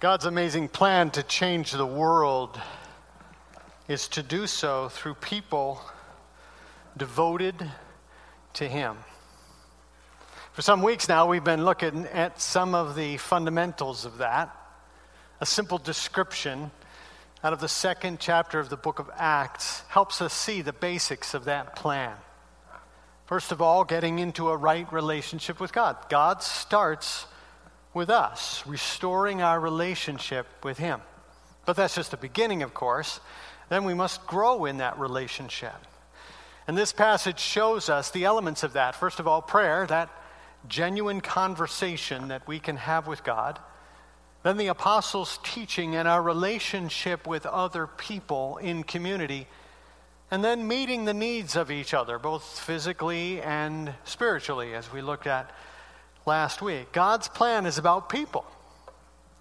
God's amazing plan to change the world is to do so through people devoted to Him. For some weeks now, we've been looking at some of the fundamentals of that. A simple description out of the second chapter of the book of Acts helps us see the basics of that plan. First of all, getting into a right relationship with God. God starts with us, restoring our relationship with Him. But that's just the beginning, of course. Then we must grow in that relationship. And this passage shows us the elements of that. First of all, prayer, that genuine conversation that we can have with God. Then the apostles' teaching and our relationship with other people in community. And then meeting the needs of each other, both physically and spiritually, as we looked at last week. God's plan is about people.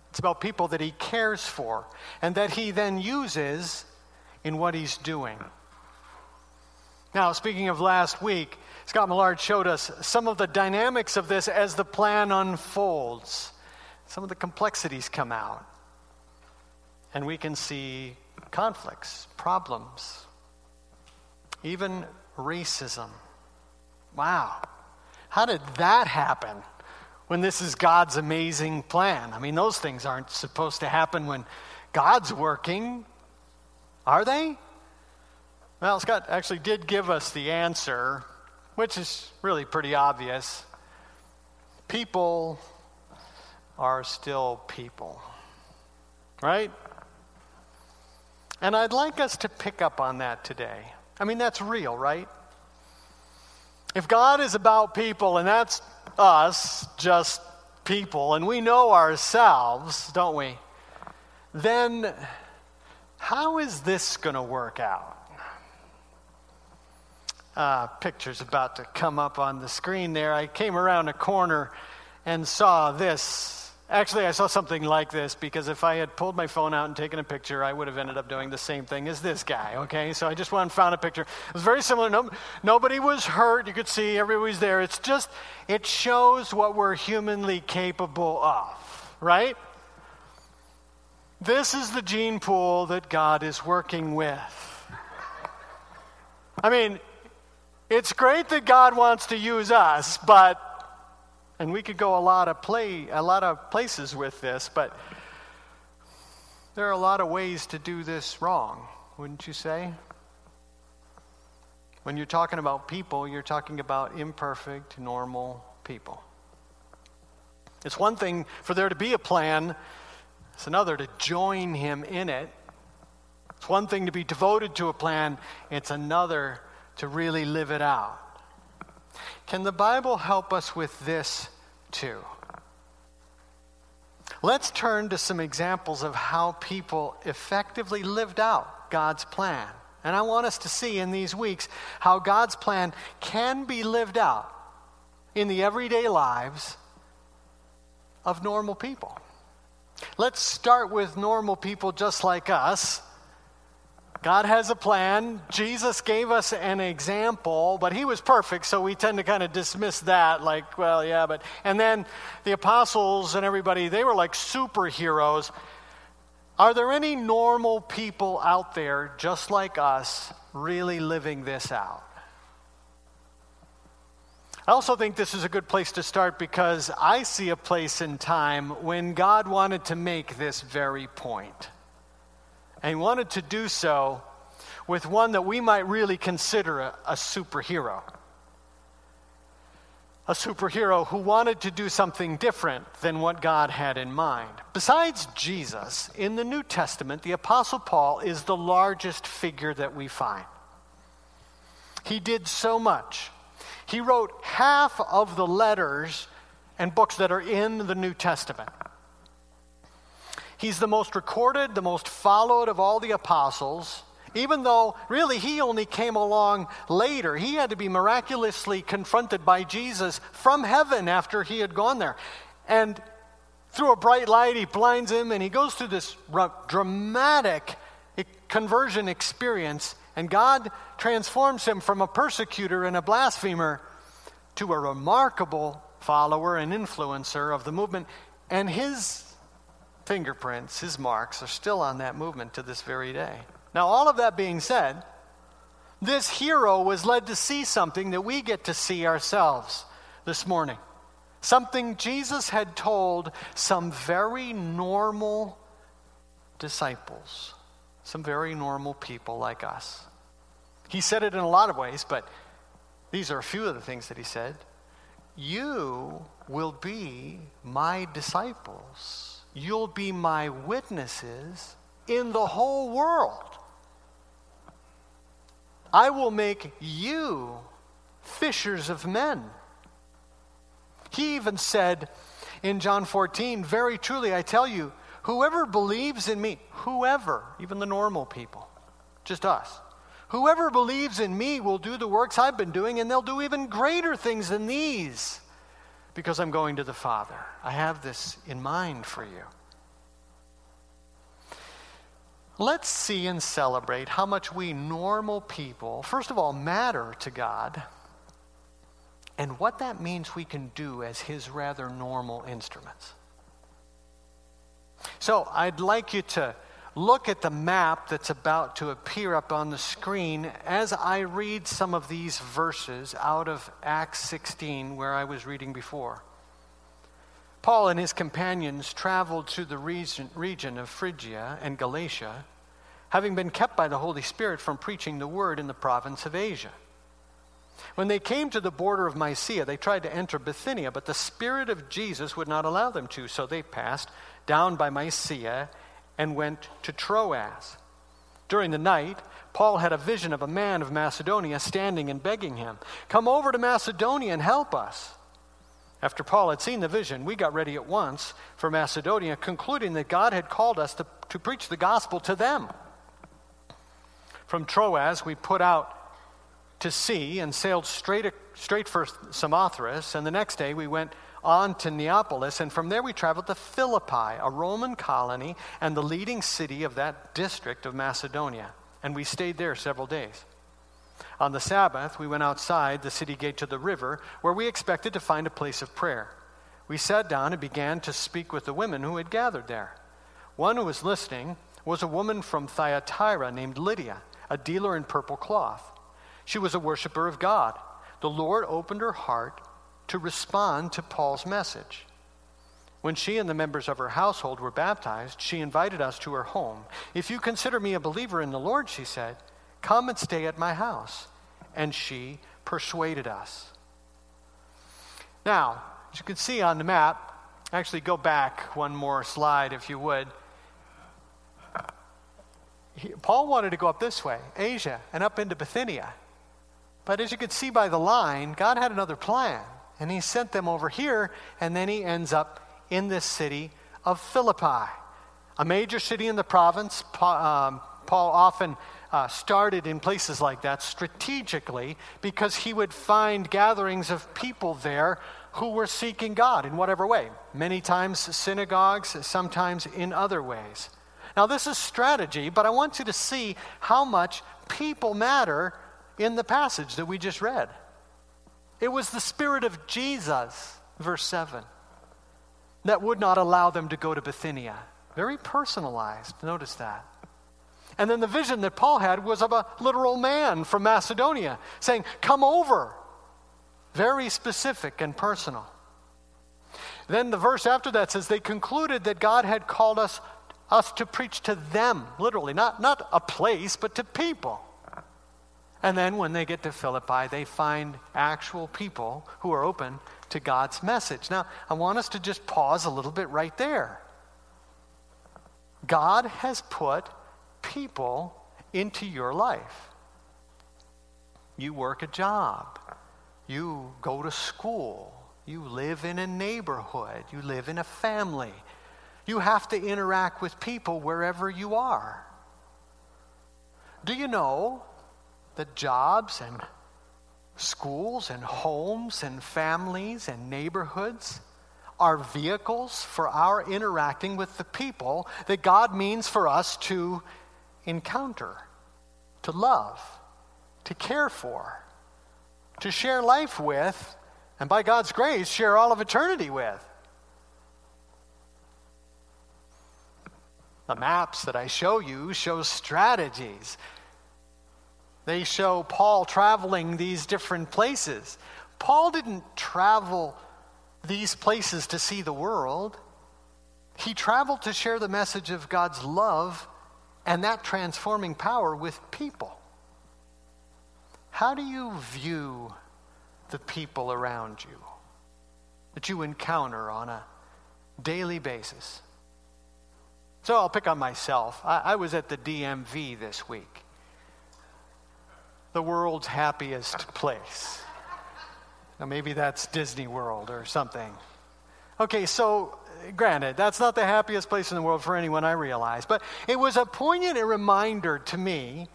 It's about people that He cares for and that He then uses in what He's doing. Now, speaking of last week, Scott Millard showed us some of the dynamics of this as the plan unfolds. Some of the complexities come out. And we can see conflicts, problems, even racism. Wow. How did that happen when this is God's amazing plan? I mean, those things aren't supposed to happen when God's working, are they? Well, Scott actually did give us the answer, which is really pretty obvious. People are still people, right? And I'd like us to pick up on that today. I mean, that's real, right? If God is about people and that's us, just people, and we know ourselves, don't we? Then how is this going to work out? Uh, picture's about to come up on the screen there. I came around a corner and saw this Actually, I saw something like this because if I had pulled my phone out and taken a picture, I would have ended up doing the same thing as this guy, okay? So I just went and found a picture. It was very similar. No, nobody was hurt. You could see everybody's there. It's just, it shows what we're humanly capable of, right? This is the gene pool that God is working with. I mean, it's great that God wants to use us, but and we could go a lot of play a lot of places with this, but there are a lot of ways to do this wrong, wouldn't you say? When you're talking about people, you're talking about imperfect, normal people. It's one thing for there to be a plan, it's another to join him in it. It's one thing to be devoted to a plan, it's another to really live it out. Can the Bible help us with this too? Let's turn to some examples of how people effectively lived out God's plan. And I want us to see in these weeks how God's plan can be lived out in the everyday lives of normal people. Let's start with normal people just like us God has a plan. Jesus gave us an example, but he was perfect, so we tend to kind of dismiss that like, well, yeah, but. And then the apostles and everybody, they were like superheroes. Are there any normal people out there just like us really living this out? I also think this is a good place to start because I see a place in time when God wanted to make this very point. And he wanted to do so with one that we might really consider a, a superhero. A superhero who wanted to do something different than what God had in mind. Besides Jesus, in the New Testament, the Apostle Paul is the largest figure that we find. He did so much. He wrote half of the letters and books that are in the New Testament. He's the most recorded, the most followed of all the apostles, even though really he only came along later. He had to be miraculously confronted by Jesus from heaven after he had gone there. And through a bright light, he blinds him and he goes through this dramatic conversion experience. And God transforms him from a persecutor and a blasphemer to a remarkable follower and influencer of the movement. And his fingerprints, his marks, are still on that movement to this very day. Now, all of that being said, this hero was led to see something that we get to see ourselves this morning. Something Jesus had told some very normal disciples, some very normal people like us. He said it in a lot of ways, but these are a few of the things that he said. You will be my disciples. You'll be my witnesses in the whole world. I will make you fishers of men. He even said in John 14, Very truly, I tell you, whoever believes in me, whoever, even the normal people, just us, whoever believes in me will do the works I've been doing, and they'll do even greater things than these because I'm going to the Father. I have this in mind for you. Let's see and celebrate how much we normal people, first of all, matter to God, and what that means we can do as His rather normal instruments. So, I'd like you to look at the map that's about to appear up on the screen as I read some of these verses out of Acts 16, where I was reading before. Paul and his companions traveled to the region, region of Phrygia and Galatia, having been kept by the Holy Spirit from preaching the word in the province of Asia. When they came to the border of Mysia, they tried to enter Bithynia, but the Spirit of Jesus would not allow them to, so they passed down by Mysia and went to Troas. During the night, Paul had a vision of a man of Macedonia standing and begging him, Come over to Macedonia and help us. After Paul had seen the vision, we got ready at once for Macedonia, concluding that God had called us to, to preach the gospel to them. From Troas, we put out to sea and sailed straight, straight for Samothrace, and the next day we went on to Neapolis, and from there we traveled to Philippi, a Roman colony and the leading city of that district of Macedonia, and we stayed there several days. On the Sabbath, we went outside the city gate to the river, where we expected to find a place of prayer. We sat down and began to speak with the women who had gathered there. One who was listening was a woman from Thyatira named Lydia, a dealer in purple cloth. She was a worshiper of God. The Lord opened her heart to respond to Paul's message. When she and the members of her household were baptized, she invited us to her home. If you consider me a believer in the Lord, she said, Come and stay at my house. And she persuaded us. Now, as you can see on the map, actually go back one more slide if you would. He, Paul wanted to go up this way, Asia, and up into Bithynia. But as you can see by the line, God had another plan. And he sent them over here, and then he ends up in this city of Philippi, a major city in the province. Um, Paul often uh, started in places like that strategically because he would find gatherings of people there who were seeking God in whatever way. Many times synagogues, sometimes in other ways. Now, this is strategy, but I want you to see how much people matter in the passage that we just read. It was the Spirit of Jesus, verse 7, that would not allow them to go to Bithynia. Very personalized. Notice that. And then the vision that Paul had was of a literal man from Macedonia saying, Come over. Very specific and personal. Then the verse after that says, They concluded that God had called us, us to preach to them, literally, not, not a place, but to people. And then when they get to Philippi, they find actual people who are open to God's message. Now, I want us to just pause a little bit right there. God has put people into your life. You work a job, you go to school, you live in a neighborhood, you live in a family. You have to interact with people wherever you are. Do you know that jobs and schools and homes and families and neighborhoods are vehicles for our interacting with the people that God means for us to encounter, to love, to care for, to share life with, and by God's grace, share all of eternity with. The maps that I show you show strategies. They show Paul traveling these different places. Paul didn't travel these places to see the world. He traveled to share the message of God's love and that transforming power with people. How do you view the people around you that you encounter on a daily basis? So I'll pick on myself. I, I was at the DMV this week, the world's happiest place. Now, maybe that's Disney World or something. Okay, so granted, that's not the happiest place in the world for anyone, I realize, but it was a poignant reminder to me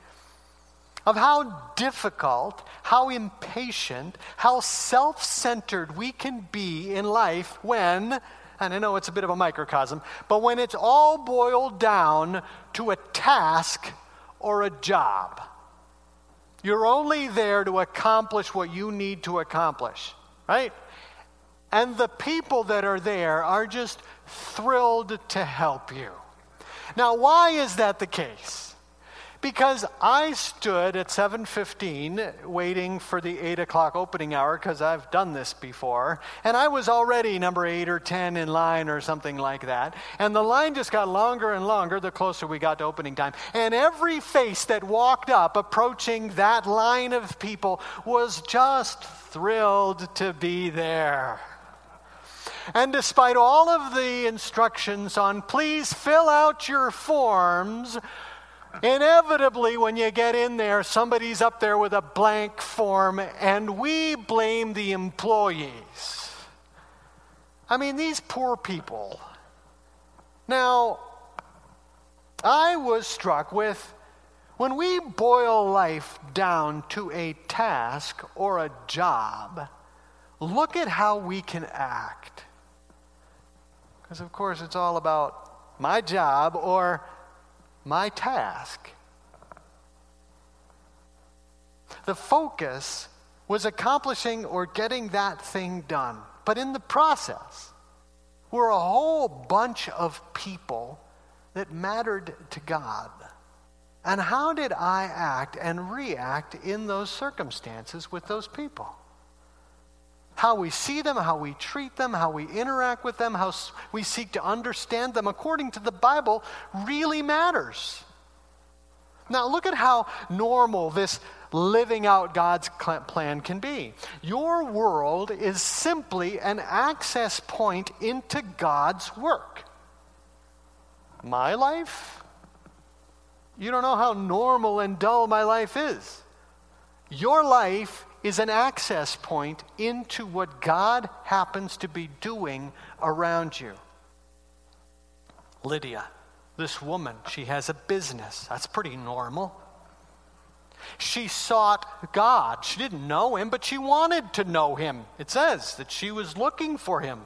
of how difficult, how impatient, how self centered we can be in life when, and I know it's a bit of a microcosm, but when it's all boiled down to a task or a job. You're only there to accomplish what you need to accomplish, right? And the people that are there are just thrilled to help you. Now, why is that the case? Because I stood at 7:15 waiting for the eight o'clock opening hour because I've done this before, and I was already number eight or ten in line or something like that, and the line just got longer and longer the closer we got to opening time, and every face that walked up approaching that line of people was just thrilled to be there. And despite all of the instructions on please fill out your forms, Inevitably, when you get in there, somebody's up there with a blank form, and we blame the employees. I mean, these poor people. Now, I was struck with when we boil life down to a task or a job, look at how we can act. Because, of course, it's all about my job or my task. The focus was accomplishing or getting that thing done. But in the process, we're a whole bunch of people that mattered to God. And how did I act and react in those circumstances with those people? How we see them, how we treat them, how we interact with them, how we seek to understand them according to the Bible really matters. Now, look at how normal this living out God's plan can be. Your world is simply an access point into God's work. My life? You don't know how normal and dull my life is. Your life is an access point into what God happens to be doing around you. Lydia, this woman, she has a business. That's pretty normal. She sought God. She didn't know him, but she wanted to know him. It says that she was looking for him.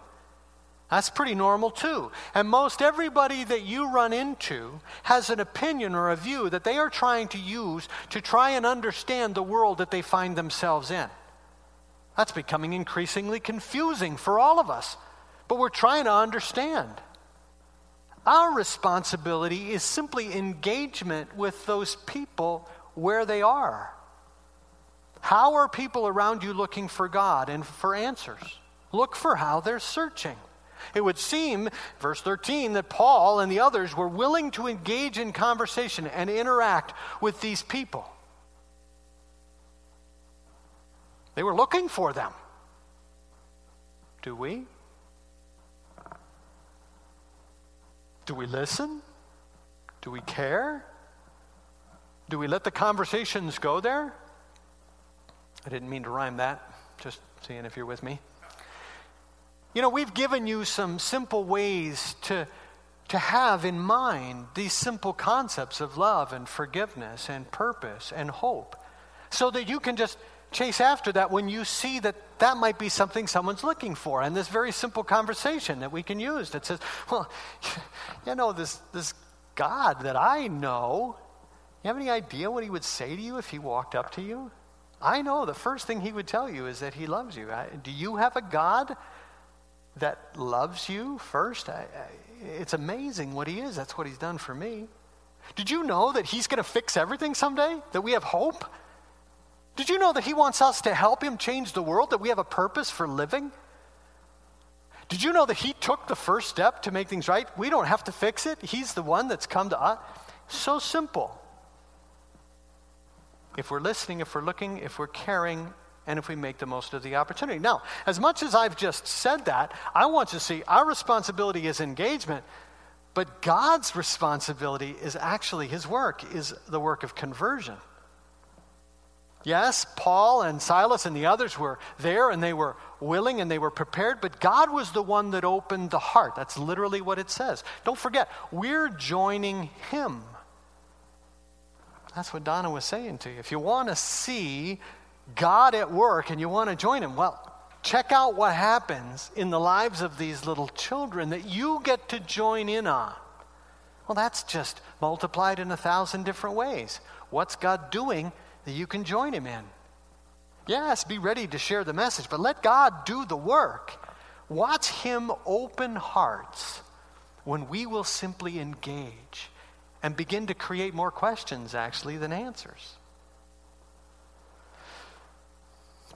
That's pretty normal too. And most everybody that you run into has an opinion or a view that they are trying to use to try and understand the world that they find themselves in. That's becoming increasingly confusing for all of us, but we're trying to understand. Our responsibility is simply engagement with those people where they are. How are people around you looking for God and for answers? Look for how they're searching. It would seem, verse 13, that Paul and the others were willing to engage in conversation and interact with these people. They were looking for them. Do we? Do we listen? Do we care? Do we let the conversations go there? I didn't mean to rhyme that, just seeing if you're with me. You know, we've given you some simple ways to, to have in mind these simple concepts of love and forgiveness and purpose and hope so that you can just chase after that when you see that that might be something someone's looking for. And this very simple conversation that we can use that says, well, you know, this, this God that I know, you have any idea what he would say to you if he walked up to you? I know the first thing he would tell you is that he loves you. Do you have a God that loves you first. I, I, it's amazing what He is. That's what He's done for me. Did you know that He's going to fix everything someday? That we have hope? Did you know that He wants us to help Him change the world? That we have a purpose for living? Did you know that He took the first step to make things right? We don't have to fix it. He's the one that's come to us. So simple. If we're listening, if we're looking, if we're caring, and if we make the most of the opportunity. Now, as much as I've just said that, I want you to see our responsibility is engagement, but God's responsibility is actually His work, is the work of conversion. Yes, Paul and Silas and the others were there and they were willing and they were prepared, but God was the one that opened the heart. That's literally what it says. Don't forget, we're joining Him. That's what Donna was saying to you. If you want to see God at work and you want to join Him, well, check out what happens in the lives of these little children that you get to join in on. Well, that's just multiplied in a thousand different ways. What's God doing that you can join Him in? Yes, be ready to share the message, but let God do the work. Watch Him open hearts when we will simply engage and begin to create more questions, actually, than answers.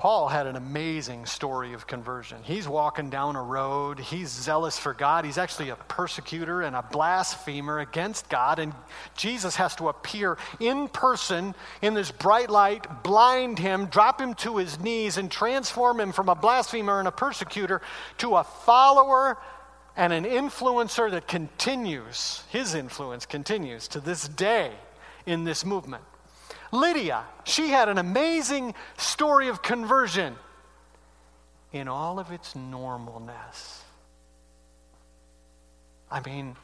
Paul had an amazing story of conversion. He's walking down a road. He's zealous for God. He's actually a persecutor and a blasphemer against God. And Jesus has to appear in person in this bright light, blind him, drop him to his knees, and transform him from a blasphemer and a persecutor to a follower and an influencer that continues, his influence continues to this day in this movement. Lydia, she had an amazing story of conversion in all of its normalness. I mean,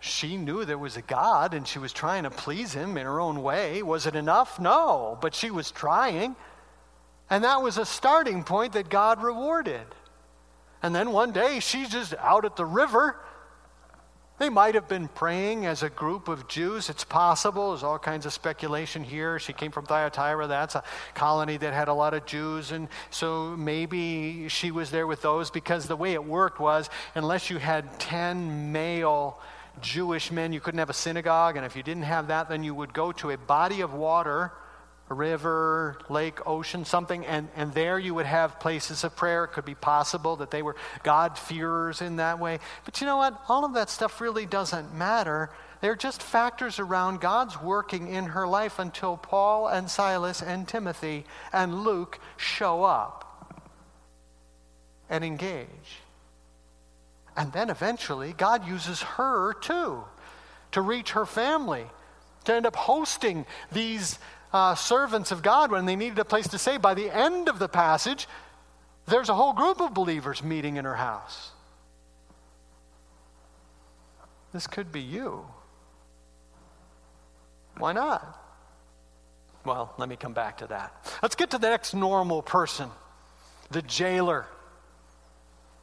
she knew there was a God and she was trying to please him in her own way. Was it enough? No, but she was trying. And that was a starting point that God rewarded. And then one day she's just out at the river they might have been praying as a group of Jews. It's possible. There's all kinds of speculation here. She came from Thyatira. That's a colony that had a lot of Jews. And so maybe she was there with those because the way it worked was unless you had 10 male Jewish men, you couldn't have a synagogue. And if you didn't have that, then you would go to a body of water a river, lake, ocean, something, and, and there you would have places of prayer. It could be possible that they were God-fearers in that way. But you know what? All of that stuff really doesn't matter. They're just factors around God's working in her life until Paul and Silas and Timothy and Luke show up and engage. And then eventually, God uses her too to reach her family, to end up hosting these uh, servants of God when they needed a place to stay. By the end of the passage, there's a whole group of believers meeting in her house. This could be you. Why not? Well, let me come back to that. Let's get to the next normal person the jailer.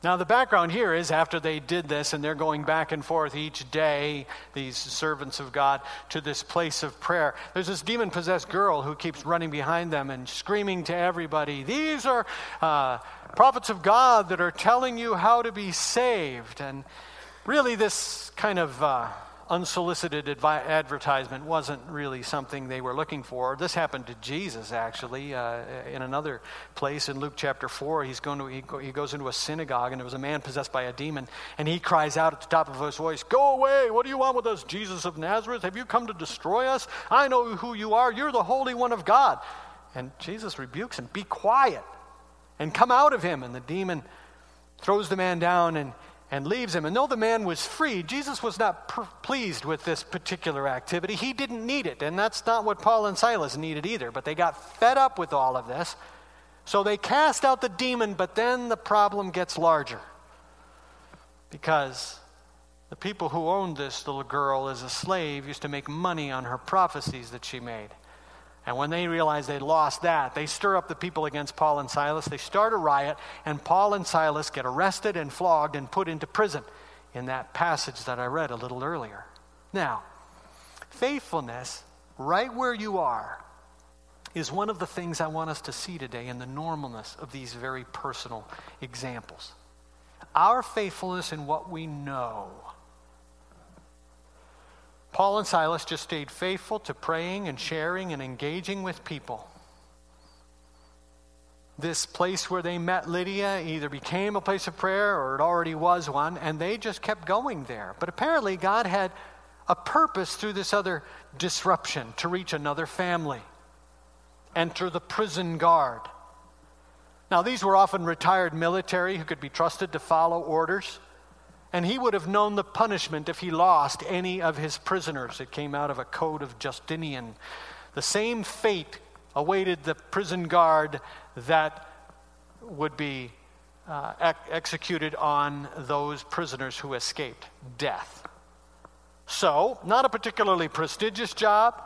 Now, the background here is after they did this and they're going back and forth each day, these servants of God, to this place of prayer, there's this demon possessed girl who keeps running behind them and screaming to everybody, These are uh, prophets of God that are telling you how to be saved. And really, this kind of. Uh, unsolicited advi- advertisement wasn't really something they were looking for. This happened to Jesus, actually, uh, in another place in Luke chapter 4. He's going to, he, go, he goes into a synagogue, and there was a man possessed by a demon, and he cries out at the top of his voice, Go away! What do you want with us, Jesus of Nazareth? Have you come to destroy us? I know who you are. You're the Holy One of God. And Jesus rebukes him, Be quiet, and come out of him. And the demon throws the man down, and and leaves him. And though the man was free, Jesus was not per- pleased with this particular activity. He didn't need it. And that's not what Paul and Silas needed either. But they got fed up with all of this. So they cast out the demon, but then the problem gets larger. Because the people who owned this little girl as a slave used to make money on her prophecies that she made. And when they realize they lost that, they stir up the people against Paul and Silas. They start a riot, and Paul and Silas get arrested and flogged and put into prison in that passage that I read a little earlier. Now, faithfulness, right where you are, is one of the things I want us to see today in the normalness of these very personal examples. our faithfulness in what we know. Paul and Silas just stayed faithful to praying and sharing and engaging with people. This place where they met Lydia either became a place of prayer or it already was one, and they just kept going there. But apparently, God had a purpose through this other disruption to reach another family. Enter the prison guard. Now, these were often retired military who could be trusted to follow orders. And he would have known the punishment if he lost any of his prisoners. It came out of a code of Justinian. The same fate awaited the prison guard that would be uh, ex- executed on those prisoners who escaped death. So, not a particularly prestigious job.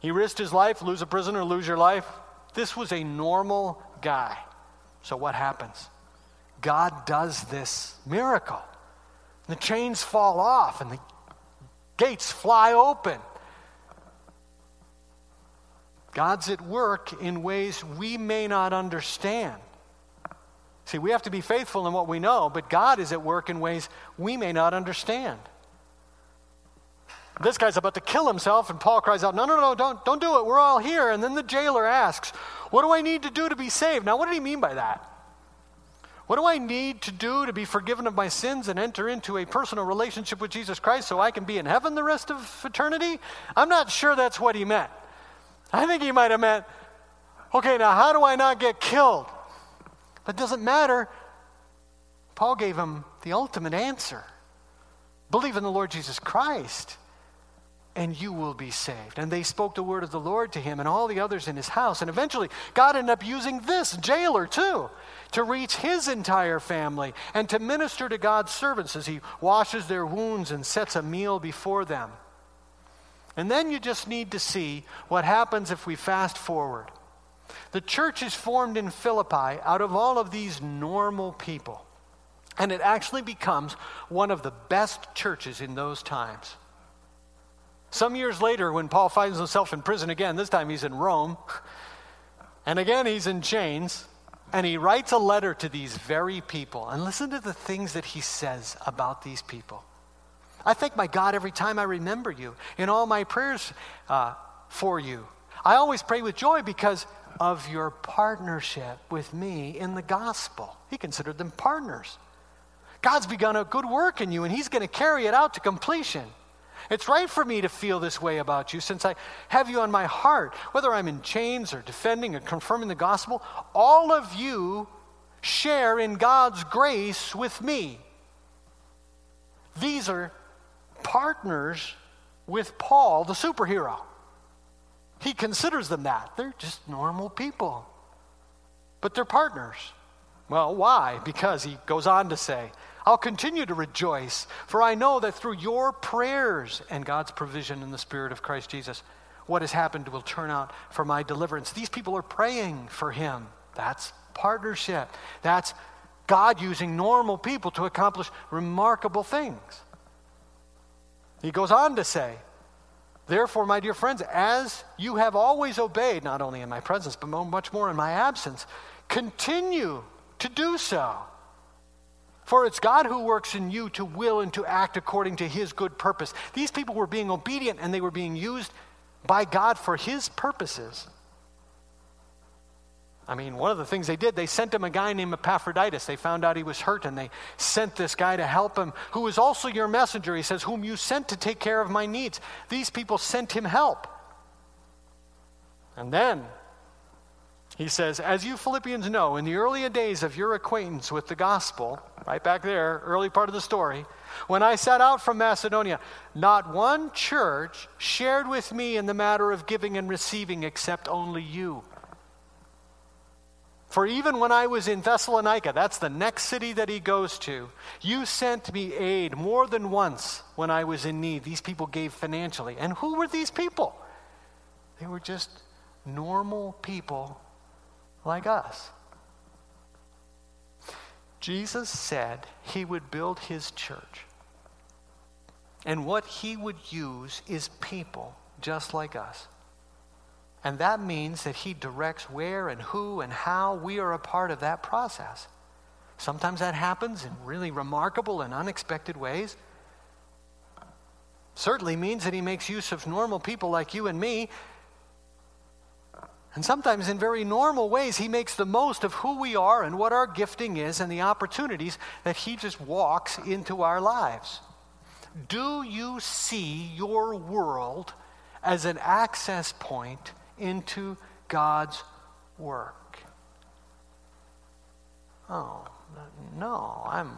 He risked his life, lose a prisoner, lose your life. This was a normal guy. So, what happens? God does this miracle. The chains fall off and the gates fly open. God's at work in ways we may not understand. See, we have to be faithful in what we know, but God is at work in ways we may not understand. This guy's about to kill himself, and Paul cries out, No, no, no, don't, don't do it. We're all here. And then the jailer asks, What do I need to do to be saved? Now, what did he mean by that? What do I need to do to be forgiven of my sins and enter into a personal relationship with Jesus Christ so I can be in heaven the rest of eternity? I'm not sure that's what he meant. I think he might have meant, okay, now how do I not get killed? But doesn't matter. Paul gave him the ultimate answer believe in the Lord Jesus Christ and you will be saved. And they spoke the word of the Lord to him and all the others in his house. And eventually, God ended up using this jailer too to reach his entire family and to minister to God's servants as he washes their wounds and sets a meal before them. And then you just need to see what happens if we fast forward. The church is formed in Philippi out of all of these normal people. And it actually becomes one of the best churches in those times. Some years later, when Paul finds himself in prison again, this time he's in Rome, and again he's in chains, and he writes a letter to these very people. And listen to the things that he says about these people. I thank my God every time I remember you in all my prayers uh, for you. I always pray with joy because of your partnership with me in the gospel. He considered them partners. God's begun a good work in you, and He's going to carry it out to completion. It's right for me to feel this way about you since I have you on my heart. Whether I'm in chains or defending or confirming the gospel, all of you share in God's grace with me. These are partners with Paul, the superhero. He considers them that. They're just normal people, but they're partners. Well, why? Because he goes on to say, I'll continue to rejoice, for I know that through your prayers and God's provision in the Spirit of Christ Jesus, what has happened will turn out for my deliverance. These people are praying for him. That's partnership. That's God using normal people to accomplish remarkable things. He goes on to say, Therefore, my dear friends, as you have always obeyed, not only in my presence, but much more in my absence, continue to do so. For it's God who works in you to will and to act according to his good purpose. These people were being obedient and they were being used by God for his purposes. I mean, one of the things they did, they sent him a guy named Epaphroditus. They found out he was hurt and they sent this guy to help him, who is also your messenger. He says, Whom you sent to take care of my needs. These people sent him help. And then he says, As you Philippians know, in the earlier days of your acquaintance with the gospel, right back there, early part of the story, when I set out from Macedonia, not one church shared with me in the matter of giving and receiving except only you. For even when I was in Thessalonica, that's the next city that he goes to, you sent me aid more than once when I was in need. These people gave financially. And who were these people? They were just normal people like us. Jesus said he would build his church. And what he would use is people just like us. And that means that he directs where and who and how we are a part of that process. Sometimes that happens in really remarkable and unexpected ways. Certainly means that he makes use of normal people like you and me. And sometimes, in very normal ways, he makes the most of who we are and what our gifting is and the opportunities that he just walks into our lives. Do you see your world as an access point into God's work? Oh, no, I'm,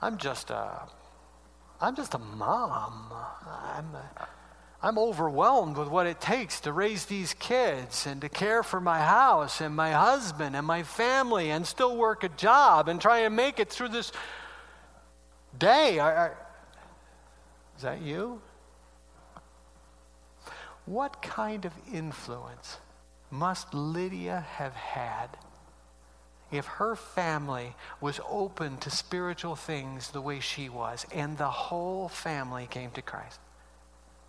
I'm just a, I'm just a mom. I'm, a, I'm overwhelmed with what it takes to raise these kids and to care for my house and my husband and my family and still work a job and try and make it through this day. I, I, is that you? What kind of influence must Lydia have had if her family was open to spiritual things the way she was and the whole family came to Christ?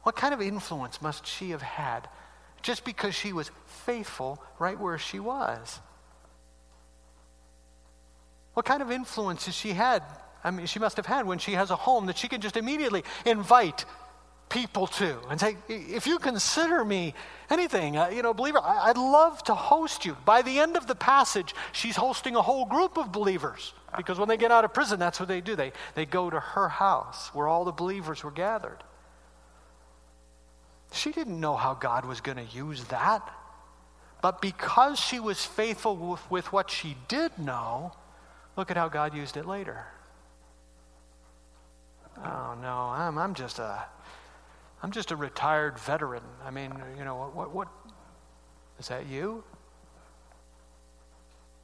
What kind of influence must she have had just because she was faithful right where she was? What kind of influence has she had? I mean, she must have had when she has a home that she can just immediately invite people to and say, if you consider me anything, uh, you know, believer, I, I'd love to host you. By the end of the passage, she's hosting a whole group of believers because when they get out of prison, that's what they do. They, they go to her house where all the believers were gathered. She didn't know how God was going to use that. But because she was faithful with, with what she did know, look at how God used it later. Oh no, I'm, I'm just a I'm just a retired veteran. I mean, you know, what, what, what is that you?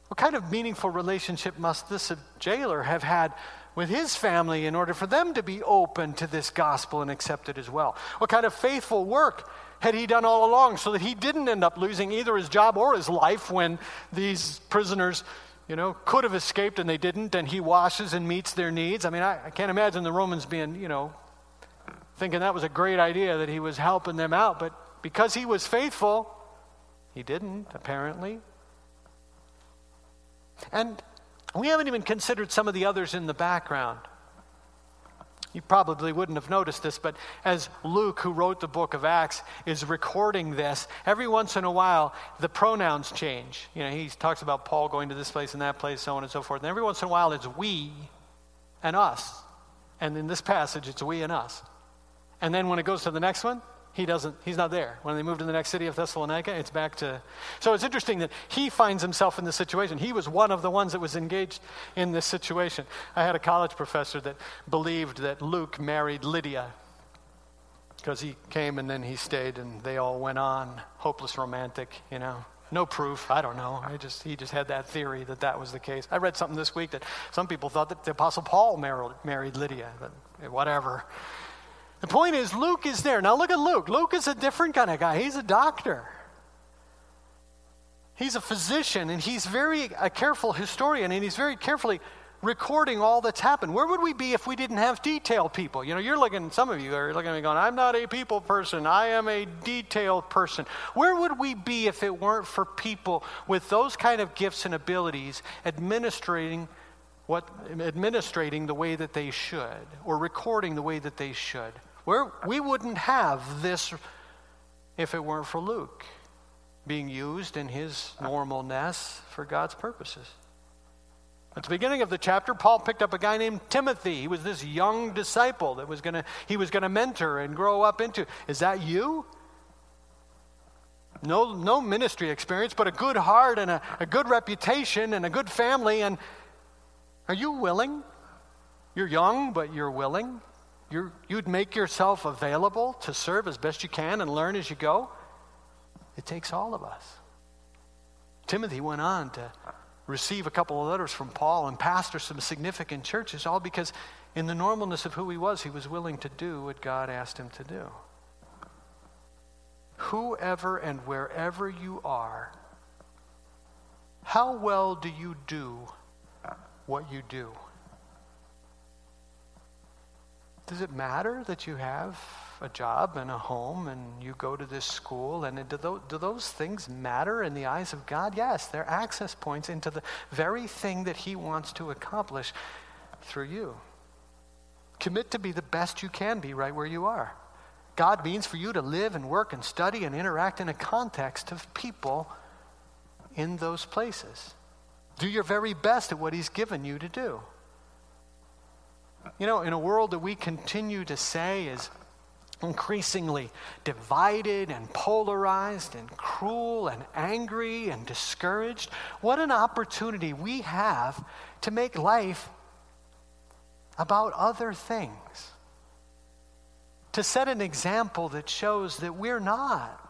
What kind of meaningful relationship must this jailer have had with his family in order for them to be open to this gospel and accept it as well? What kind of faithful work had he done all along so that he didn't end up losing either his job or his life when these prisoners, you know, could have escaped and they didn't, and he washes and meets their needs? I mean, I, I can't imagine the Romans being, you know, thinking that was a great idea that he was helping them out. But because he was faithful, he didn't, apparently. And we haven't even considered some of the others in the background. You probably wouldn't have noticed this, but as Luke, who wrote the book of Acts, is recording this, every once in a while the pronouns change. You know, he talks about Paul going to this place and that place, so on and so forth. And every once in a while it's we and us. And in this passage, it's we and us. And then when it goes to the next one, he doesn't, he's not there. When they move to the next city of Thessalonica, it's back to. So it's interesting that he finds himself in this situation. He was one of the ones that was engaged in this situation. I had a college professor that believed that Luke married Lydia because he came and then he stayed and they all went on. Hopeless romantic, you know. No proof. I don't know. I just he just had that theory that that was the case. I read something this week that some people thought that the apostle Paul married, married Lydia, but whatever. The point is, Luke is there. Now look at Luke. Luke is a different kind of guy. He's a doctor. He's a physician, and he's very a careful historian, and he's very carefully recording all that's happened. Where would we be if we didn't have detail people? You know, you're looking, some of you are looking at me going, I'm not a people person, I am a detail person. Where would we be if it weren't for people with those kind of gifts and abilities administrating what administrating the way that they should or recording the way that they should? We're, we wouldn't have this if it weren't for Luke being used in his normalness for God's purposes. At the beginning of the chapter, Paul picked up a guy named Timothy. He was this young disciple that was gonna, he was going to mentor and grow up into. Is that you? No, no ministry experience, but a good heart and a, a good reputation and a good family. And are you willing? You're young, but you're willing you would make yourself available to serve as best you can and learn as you go. It takes all of us. Timothy went on to receive a couple of letters from Paul and pastor some significant churches, all because in the normalness of who he was, he was willing to do what God asked him to do. Whoever and wherever you are, how well do you do what you do? Does it matter that you have a job and a home and you go to this school? And do those, do those things matter in the eyes of God? Yes, they're access points into the very thing that He wants to accomplish through you. Commit to be the best you can be right where you are. God means for you to live and work and study and interact in a context of people in those places. Do your very best at what He's given you to do. You know, in a world that we continue to say is increasingly divided and polarized and cruel and angry and discouraged, what an opportunity we have to make life about other things. To set an example that shows that we're not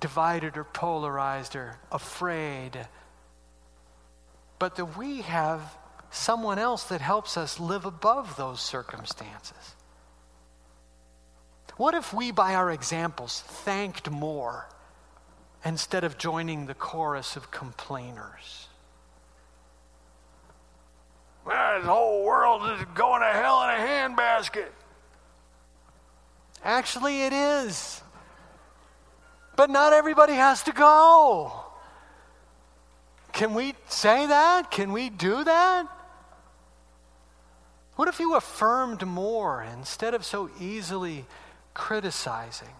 divided or polarized or afraid, but that we have someone else that helps us live above those circumstances. What if we, by our examples, thanked more instead of joining the chorus of complainers? Well, the whole world is going to hell in a handbasket. Actually, it is. But not everybody has to go. Can we say that? Can we do that? What if you affirmed more instead of so easily criticizing?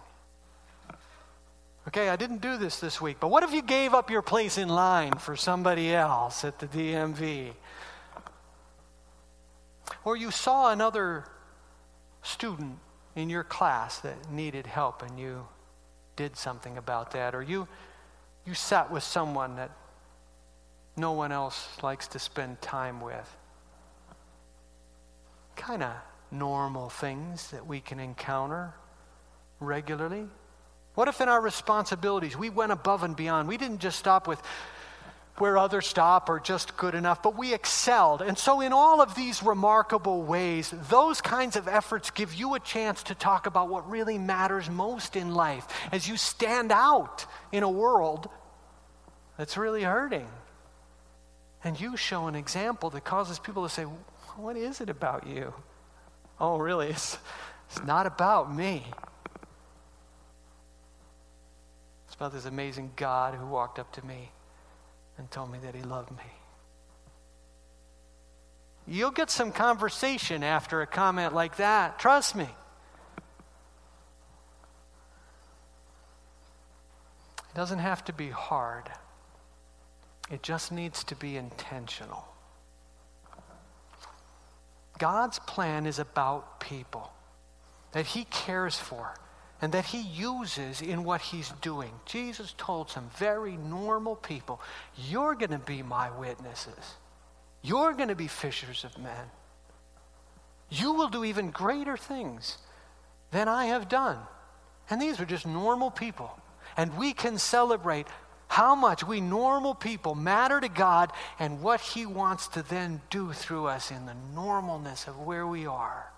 Okay, I didn't do this this week, but what if you gave up your place in line for somebody else at the DMV? Or you saw another student in your class that needed help and you did something about that, or you, you sat with someone that no one else likes to spend time with kind of normal things that we can encounter regularly? What if in our responsibilities we went above and beyond? We didn't just stop with where others stop or just good enough, but we excelled. And so, in all of these remarkable ways, those kinds of efforts give you a chance to talk about what really matters most in life as you stand out in a world that's really hurting. And you show an example that causes people to say, what is it about you? Oh, really? It's, it's not about me. It's about this amazing God who walked up to me and told me that he loved me. You'll get some conversation after a comment like that. Trust me. It doesn't have to be hard, it just needs to be intentional. God's plan is about people that He cares for and that He uses in what He's doing. Jesus told some very normal people, You're going to be my witnesses, you're going to be fishers of men. You will do even greater things than I have done. And these are just normal people. And we can celebrate how much we normal people matter to God and what He wants to then do through us in the normalness of where we are.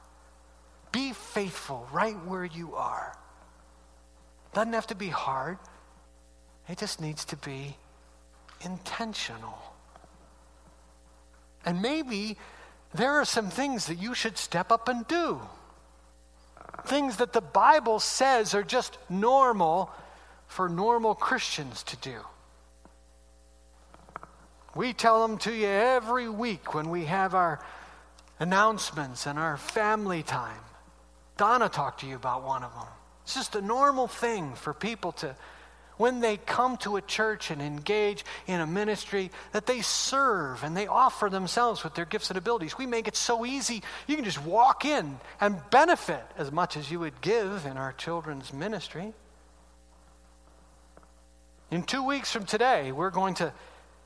Be faithful right where you are. Doesn't have to be hard, it just needs to be intentional. And maybe there are some things that you should step up and do. Things that the Bible says are just normal for normal Christians to do. We tell them to you every week when we have our announcements and our family time. Donna talked to you about one of them. It's just a normal thing for people to, when they come to a church and engage in a ministry, that they serve and they offer themselves with their gifts and abilities. We make it so easy. You can just walk in and benefit as much as you would give in our children's ministry. In two weeks from today, we're going to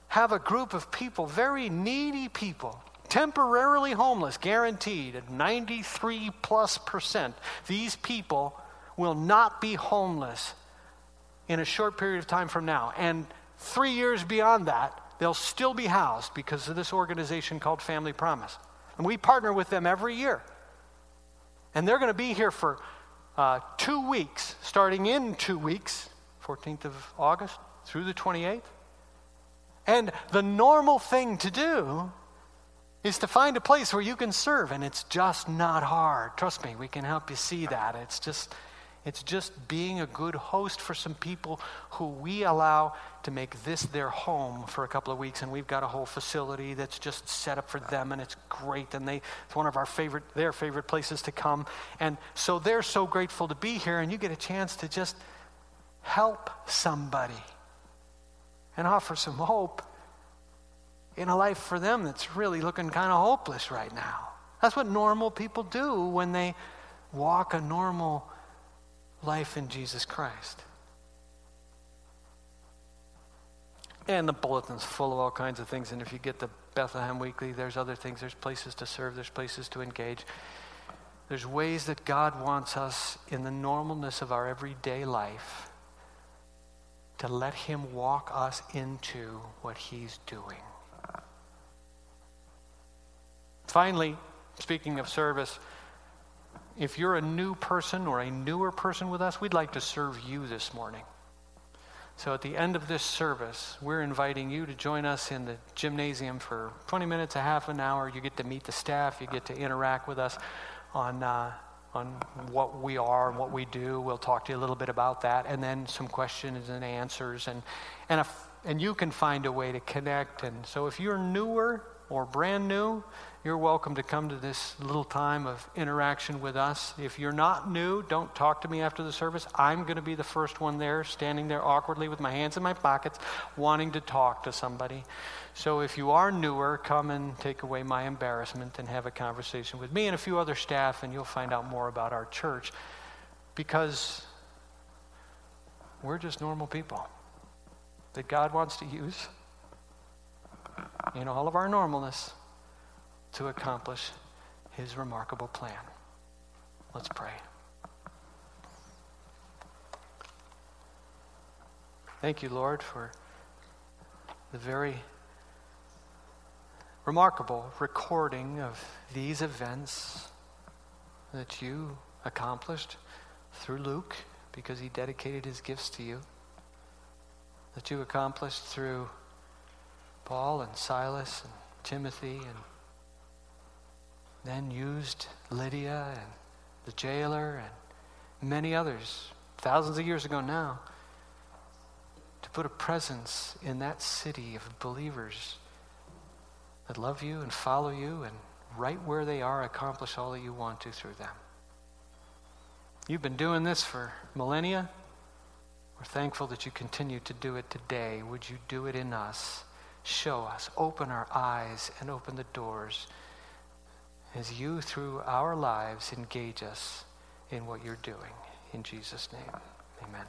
have a group of people, very needy people, temporarily homeless, guaranteed at 93 plus percent. These people will not be homeless in a short period of time from now. And three years beyond that, they'll still be housed because of this organization called Family Promise. And we partner with them every year. And they're going to be here for uh, two weeks, starting in two weeks 14th of August through the 28th. And the normal thing to do is to find a place where you can serve, and it's just not hard. Trust me, we can help you see that. It's just it's just being a good host for some people who we allow to make this their home for a couple of weeks. And we've got a whole facility that's just set up for them, and it's great. And they, it's one of our favorite, their favorite places to come. And so they're so grateful to be here, and you get a chance to just help somebody and offer some hope in a life for them that's really looking kind of hopeless right now. That's what normal people do when they walk a normal life in Jesus Christ. And the bulletin's full of all kinds of things. And if you get the Bethlehem Weekly, there's other things. There's places to serve, there's places to engage. There's ways that God wants us in the normalness of our everyday life to let Him walk us into what He's doing. Finally, speaking of service, if you're a new person or a newer person with us, we'd like to serve you this morning. So at the end of this service, we're inviting you to join us in the gymnasium for 20 minutes, a half an hour. You get to meet the staff, you get to interact with us on, uh, on what we are and what we do. We'll talk to you a little bit about that, and then some questions and answers. And, and, if, and you can find a way to connect. And so if you're newer or brand new, you're welcome to come to this little time of interaction with us. If you're not new, don't talk to me after the service. I'm going to be the first one there, standing there awkwardly with my hands in my pockets, wanting to talk to somebody. So if you are newer, come and take away my embarrassment and have a conversation with me and a few other staff, and you'll find out more about our church because we're just normal people that God wants to use in all of our normalness to accomplish his remarkable plan. Let's pray. Thank you, Lord, for the very remarkable recording of these events that you accomplished through Luke because he dedicated his gifts to you, that you accomplished through Paul and Silas and Timothy and then used Lydia and the jailer and many others, thousands of years ago now, to put a presence in that city of believers that love you and follow you and right where they are accomplish all that you want to through them. You've been doing this for millennia. We're thankful that you continue to do it today. Would you do it in us? Show us, open our eyes, and open the doors as you, through our lives, engage us in what you're doing. In Jesus' name, amen.